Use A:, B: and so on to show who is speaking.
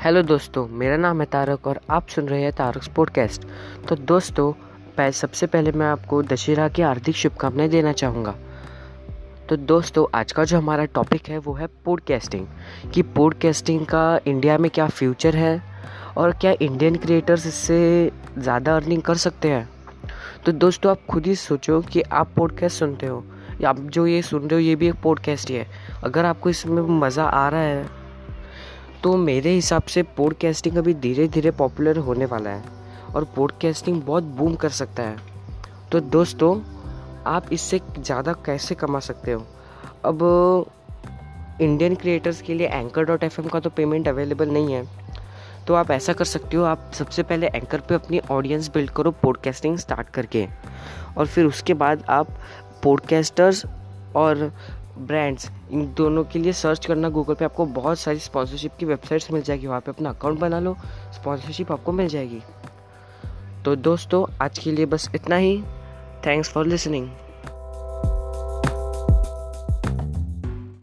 A: Hello दोस्तों, मेरा नाम है तारक और आप सुन रहे हैं तारक पॉडकास्ट तो दोस्तों सबसे पहले मैं आपको दशहरा की हार्दिक शुभकामनाएँ देना चाहूँगा। तो दोस्तों, आज का जो हमारा टॉपिक है, वो है पॉडकास्टिंग कि पॉडकास्टिंग का इंडिया में क्या फ्यूचर है और क्या इंडियन क्रिएटर्स इससे ज़्यादा अर्निंग कर सकते हैं? तो दोस्तों, आप खुद ही सोचो कि आप पॉडकास्ट सुनते हो। आप जो ये सुन रहे हो, ये भी एक पॉडकास्ट ही है। अगर आपको इसमें मज़ा आ रहा है तो मेरे हिसाब से पॉडकास्टिंग अभी धीरे धीरे पॉपुलर होने वाला है और पॉडकास्टिंग बहुत बूम कर सकता है। तो दोस्तों, आप इससे ज़्यादा कैसे कमा सकते हो? अब इंडियन क्रिएटर्स के लिए एंकर डॉट एफ़ का तो पेमेंट अवेलेबल नहीं है। तो आप ऐसा कर सकते हो, आप सबसे पहले एंकर पे अपनी ऑडियंस बिल्ड करो पॉडकास्टिंग स्टार्ट करके। और फिर उसके बाद आप पॉडकास्टर्स और ब्रांड्स इन दोनों के लिए सर्च करना गूगल पे आपको बहुत सारी स्पॉन्सरशिप की वेबसाइट्स मिल जाएगी। वहाँ पे अपना अकाउंट बना लो स्पॉन्सरशिप आपको मिल जाएगी। तो दोस्तों, आज के लिए बस इतना ही। Thanks for listening